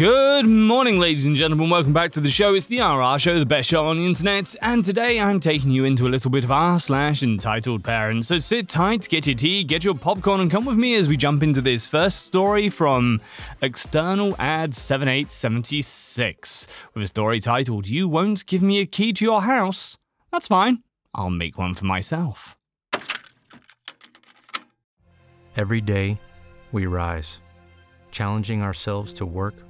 Good morning, ladies and gentlemen. Welcome back to the show. It's the RR Show, the best show on the internet. And today I'm taking you into a little bit of R slash entitled parents. So sit tight, get your tea, get your popcorn, and come with me as we jump into this first story from External Ad 7876 with a story titled You Won't Give Me a Key to Your House? That's fine. I'll make one for myself. Every day, we rise, challenging ourselves to work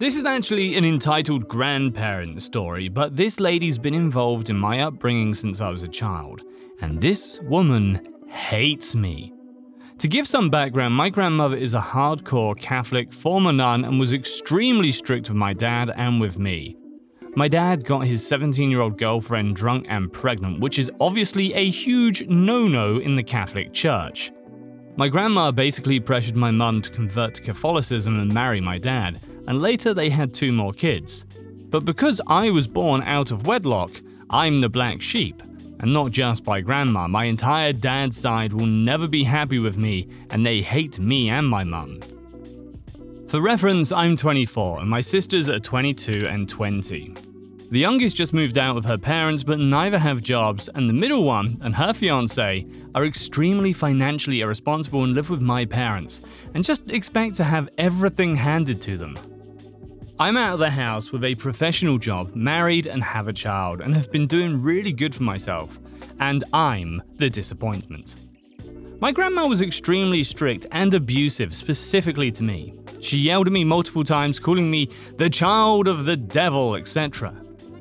This is actually an entitled grandparent story, but this lady's been involved in my upbringing since I was a child, and this woman hates me. To give some background, my grandmother is a hardcore Catholic, former nun, and was extremely strict with my dad and with me. My dad got his 17 year old girlfriend drunk and pregnant, which is obviously a huge no no in the Catholic Church. My grandma basically pressured my mum to convert to Catholicism and marry my dad, and later they had two more kids. But because I was born out of wedlock, I'm the black sheep. And not just by grandma, my entire dad's side will never be happy with me, and they hate me and my mum. For reference, I'm 24, and my sisters are 22 and 20. The youngest just moved out with her parents, but neither have jobs, and the middle one and her fiance are extremely financially irresponsible and live with my parents, and just expect to have everything handed to them. I'm out of the house with a professional job, married, and have a child, and have been doing really good for myself. And I'm the disappointment. My grandma was extremely strict and abusive, specifically to me. She yelled at me multiple times, calling me the child of the devil, etc.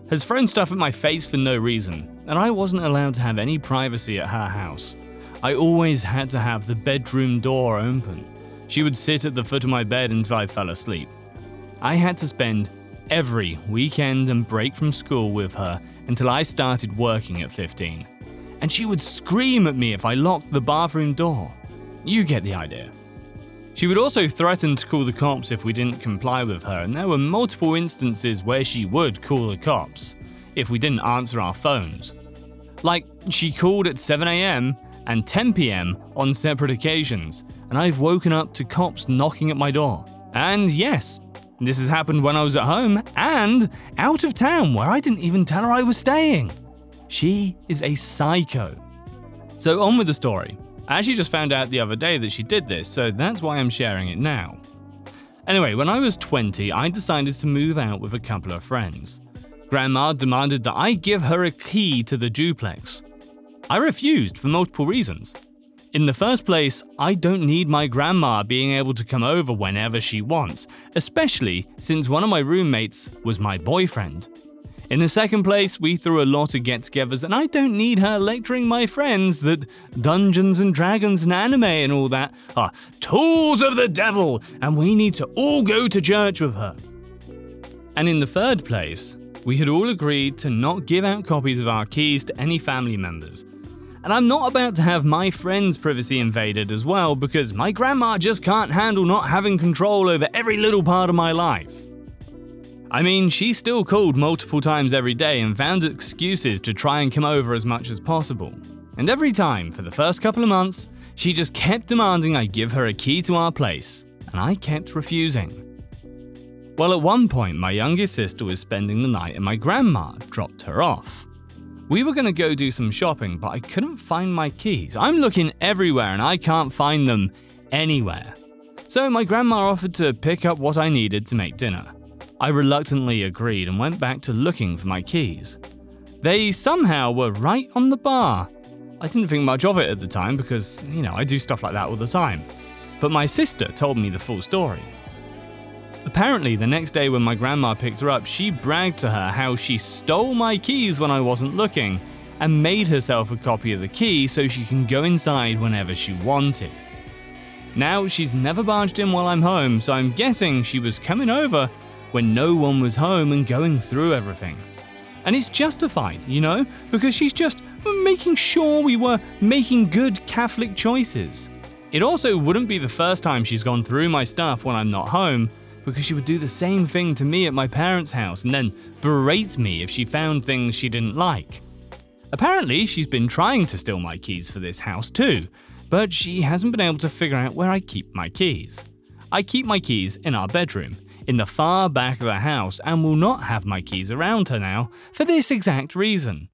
Has thrown stuff at my face for no reason, and I wasn't allowed to have any privacy at her house. I always had to have the bedroom door open. She would sit at the foot of my bed until I fell asleep. I had to spend every weekend and break from school with her until I started working at 15. And she would scream at me if I locked the bathroom door. You get the idea. She would also threaten to call the cops if we didn't comply with her, and there were multiple instances where she would call the cops if we didn't answer our phones. Like, she called at 7am and 10pm on separate occasions, and I've woken up to cops knocking at my door. And yes, this has happened when I was at home and out of town where I didn't even tell her I was staying. She is a psycho. So, on with the story. I actually just found out the other day that she did this, so that's why I'm sharing it now. Anyway, when I was 20, I decided to move out with a couple of friends. Grandma demanded that I give her a key to the duplex. I refused for multiple reasons. In the first place, I don't need my grandma being able to come over whenever she wants, especially since one of my roommates was my boyfriend. In the second place, we threw a lot of get togethers, and I don't need her lecturing my friends that Dungeons and Dragons and anime and all that are tools of the devil, and we need to all go to church with her. And in the third place, we had all agreed to not give out copies of our keys to any family members, and I'm not about to have my friend's privacy invaded as well because my grandma just can't handle not having control over every little part of my life. I mean, she still called multiple times every day and found excuses to try and come over as much as possible. And every time, for the first couple of months, she just kept demanding I give her a key to our place, and I kept refusing. Well, at one point, my youngest sister was spending the night and my grandma dropped her off. We were going to go do some shopping, but I couldn't find my keys. I'm looking everywhere and I can't find them anywhere. So my grandma offered to pick up what I needed to make dinner. I reluctantly agreed and went back to looking for my keys. They somehow were right on the bar. I didn't think much of it at the time because, you know, I do stuff like that all the time. But my sister told me the full story. Apparently, the next day when my grandma picked her up, she bragged to her how she stole my keys when I wasn't looking and made herself a copy of the key so she can go inside whenever she wanted. Now, she's never barged in while I'm home, so I'm guessing she was coming over when no one was home and going through everything. And it's justified, you know, because she's just making sure we were making good Catholic choices. It also wouldn't be the first time she's gone through my stuff when I'm not home, because she would do the same thing to me at my parents' house and then berate me if she found things she didn't like. Apparently, she's been trying to steal my keys for this house too, but she hasn't been able to figure out where I keep my keys. I keep my keys in our bedroom, in the far back of the house, and will not have my keys around her now for this exact reason.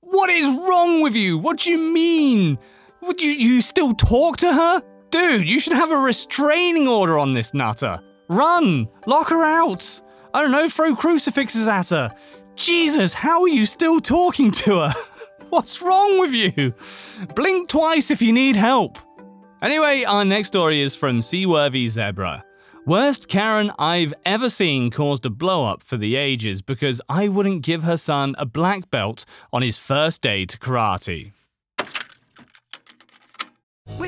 What is wrong with you? What do you mean? Would you, you still talk to her? Dude, you should have a restraining order on this nutter. Run! Lock her out! I don't know, throw crucifixes at her. Jesus, how are you still talking to her? What's wrong with you? Blink twice if you need help. Anyway, our next story is from Seaworthy Zebra. Worst Karen I've ever seen caused a blow up for the ages because I wouldn't give her son a black belt on his first day to karate.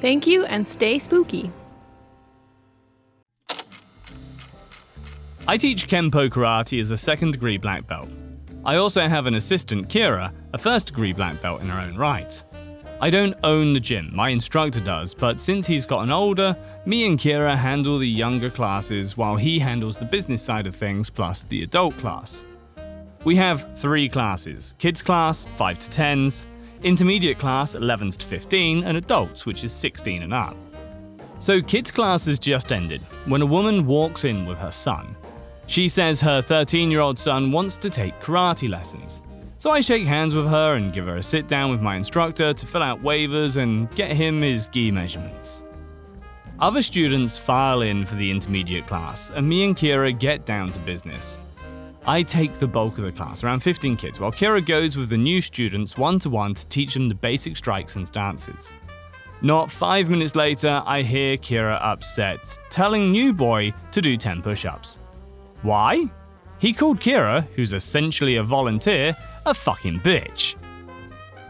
Thank you and stay spooky. I teach Kenpo Karate as a second degree black belt. I also have an assistant, Kira, a first degree black belt in her own right. I don't own the gym, my instructor does, but since he's gotten older, me and Kira handle the younger classes while he handles the business side of things plus the adult class. We have three classes kids class, 5 to 10s, intermediate class 11s to 15, and adults, which is 16 and up. So, kids class has just ended when a woman walks in with her son. She says her 13 year old son wants to take karate lessons. So I shake hands with her and give her a sit down with my instructor to fill out waivers and get him his gi measurements. Other students file in for the intermediate class, and me and Kira get down to business. I take the bulk of the class, around 15 kids, while Kira goes with the new students one to one to teach them the basic strikes and stances. Not five minutes later, I hear Kira upset, telling new boy to do 10 push ups. Why? He called Kira, who's essentially a volunteer, a fucking bitch.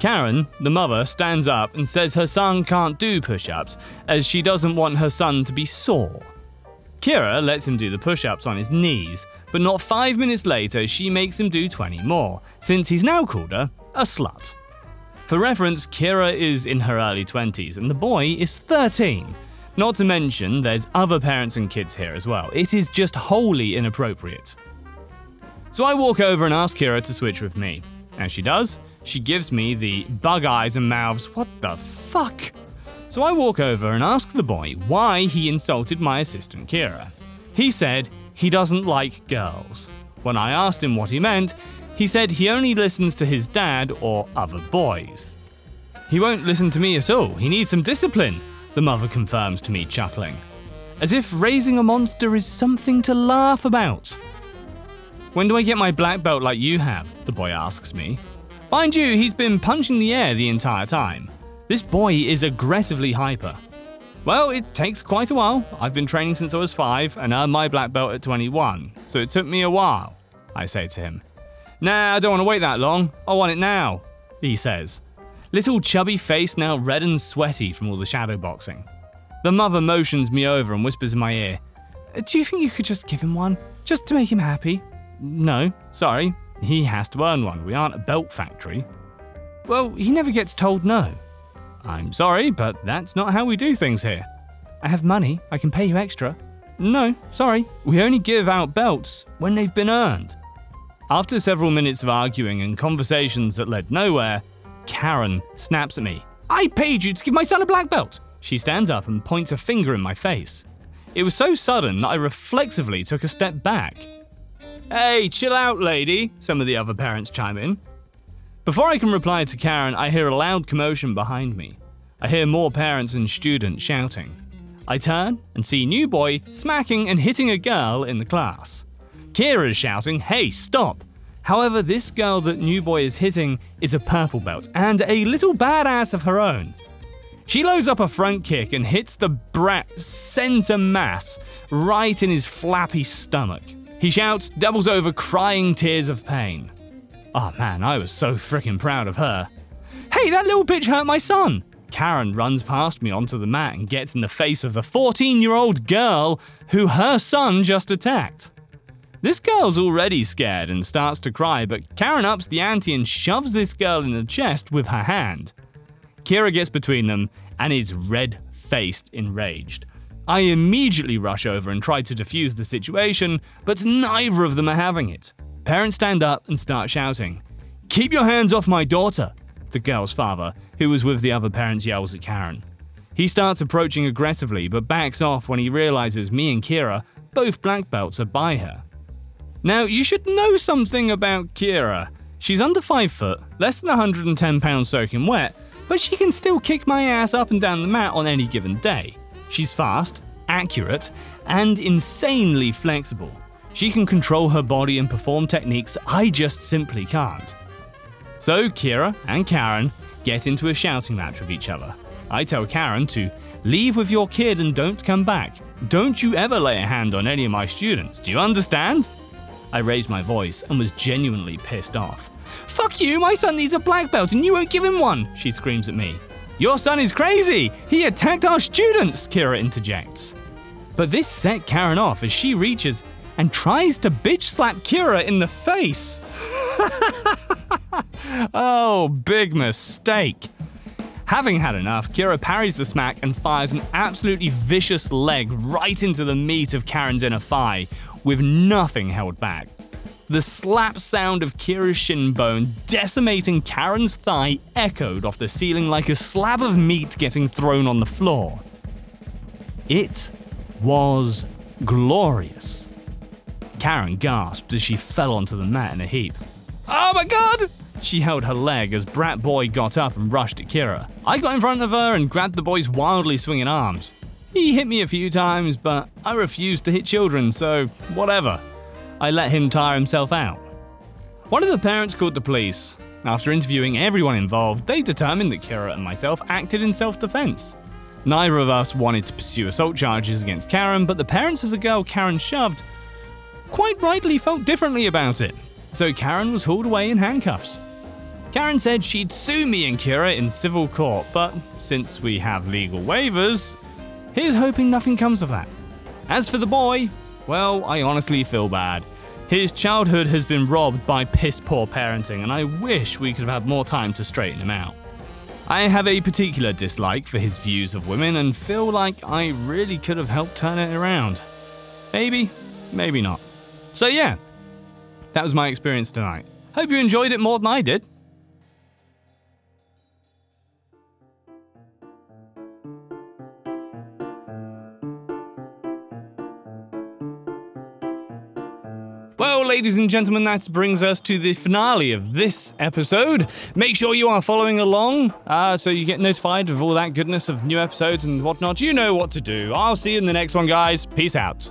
Karen, the mother, stands up and says her son can't do push ups as she doesn't want her son to be sore. Kira lets him do the push ups on his knees, but not five minutes later, she makes him do 20 more, since he's now called her a slut. For reference, Kira is in her early 20s and the boy is 13. Not to mention, there's other parents and kids here as well. It is just wholly inappropriate. So I walk over and ask Kira to switch with me. As she does, she gives me the bug eyes and mouths, what the fuck? So I walk over and ask the boy why he insulted my assistant Kira. He said he doesn't like girls. When I asked him what he meant, he said he only listens to his dad or other boys. He won't listen to me at all, he needs some discipline, the mother confirms to me, chuckling. As if raising a monster is something to laugh about. When do I get my black belt like you have? The boy asks me. Mind you, he's been punching the air the entire time. This boy is aggressively hyper. Well, it takes quite a while. I've been training since I was 5 and earned my black belt at 21, so it took me a while, I say to him. Nah, I don't want to wait that long. I want it now, he says. Little chubby face now red and sweaty from all the shadow boxing. The mother motions me over and whispers in my ear, Do you think you could just give him one? Just to make him happy? No, sorry. He has to earn one. We aren't a belt factory. Well, he never gets told no. I'm sorry, but that's not how we do things here. I have money. I can pay you extra. No, sorry. We only give out belts when they've been earned. After several minutes of arguing and conversations that led nowhere, Karen snaps at me. I paid you to give my son a black belt. She stands up and points a finger in my face. It was so sudden that I reflexively took a step back. Hey, chill out, lady, some of the other parents chime in. Before I can reply to Karen, I hear a loud commotion behind me. I hear more parents and students shouting. I turn and see New Boy smacking and hitting a girl in the class. Kira is shouting, Hey, stop! However, this girl that New Boy is hitting is a purple belt and a little badass of her own. She loads up a front kick and hits the brat center mass right in his flappy stomach. He shouts, doubles over, crying tears of pain. Oh man, I was so freaking proud of her. Hey, that little bitch hurt my son! Karen runs past me onto the mat and gets in the face of the 14 year old girl who her son just attacked. This girl's already scared and starts to cry, but Karen ups the ante and shoves this girl in the chest with her hand. Kira gets between them and is red faced, enraged. I immediately rush over and try to defuse the situation, but neither of them are having it. Parents stand up and start shouting, Keep your hands off my daughter! The girl's father, who was with the other parents, yells at Karen. He starts approaching aggressively, but backs off when he realizes me and Kira, both black belts, are by her. Now, you should know something about Kira. She's under 5 foot, less than 110 pounds soaking wet, but she can still kick my ass up and down the mat on any given day. She's fast, accurate, and insanely flexible. She can control her body and perform techniques I just simply can't. So Kira and Karen get into a shouting match with each other. I tell Karen to leave with your kid and don't come back. Don't you ever lay a hand on any of my students, do you understand? I raised my voice and was genuinely pissed off. Fuck you, my son needs a black belt and you won't give him one, she screams at me. Your son is crazy! He attacked our students, Kira interjects. But this set Karen off as she reaches and tries to bitch slap Kira in the face. oh, big mistake. Having had enough, Kira parries the smack and fires an absolutely vicious leg right into the meat of Karen's inner thigh, with nothing held back. The slap sound of Kira's shin bone decimating Karen's thigh echoed off the ceiling like a slab of meat getting thrown on the floor. It was glorious. Karen gasped as she fell onto the mat in a heap. Oh my god! She held her leg as Brat Boy got up and rushed at Kira. I got in front of her and grabbed the boy's wildly swinging arms. He hit me a few times, but I refused to hit children, so whatever. I let him tire himself out. One of the parents called the police. After interviewing everyone involved, they determined that Kira and myself acted in self defense. Neither of us wanted to pursue assault charges against Karen, but the parents of the girl Karen shoved quite rightly felt differently about it, so Karen was hauled away in handcuffs. Karen said she'd sue me and Kira in civil court, but since we have legal waivers, here's hoping nothing comes of that. As for the boy, well, I honestly feel bad. His childhood has been robbed by piss poor parenting, and I wish we could have had more time to straighten him out. I have a particular dislike for his views of women and feel like I really could have helped turn it around. Maybe, maybe not. So, yeah, that was my experience tonight. Hope you enjoyed it more than I did. Well, ladies and gentlemen, that brings us to the finale of this episode. Make sure you are following along uh, so you get notified of all that goodness of new episodes and whatnot. You know what to do. I'll see you in the next one, guys. Peace out.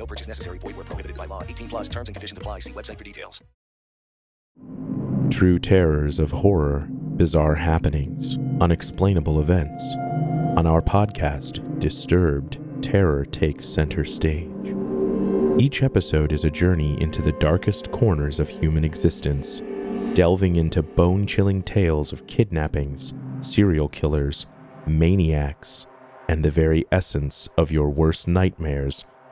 No purchase necessary. Void where prohibited by law. 18 plus terms and conditions apply. See website for details. True terrors of horror, bizarre happenings, unexplainable events. On our podcast, Disturbed, terror takes center stage. Each episode is a journey into the darkest corners of human existence, delving into bone chilling tales of kidnappings, serial killers, maniacs, and the very essence of your worst nightmares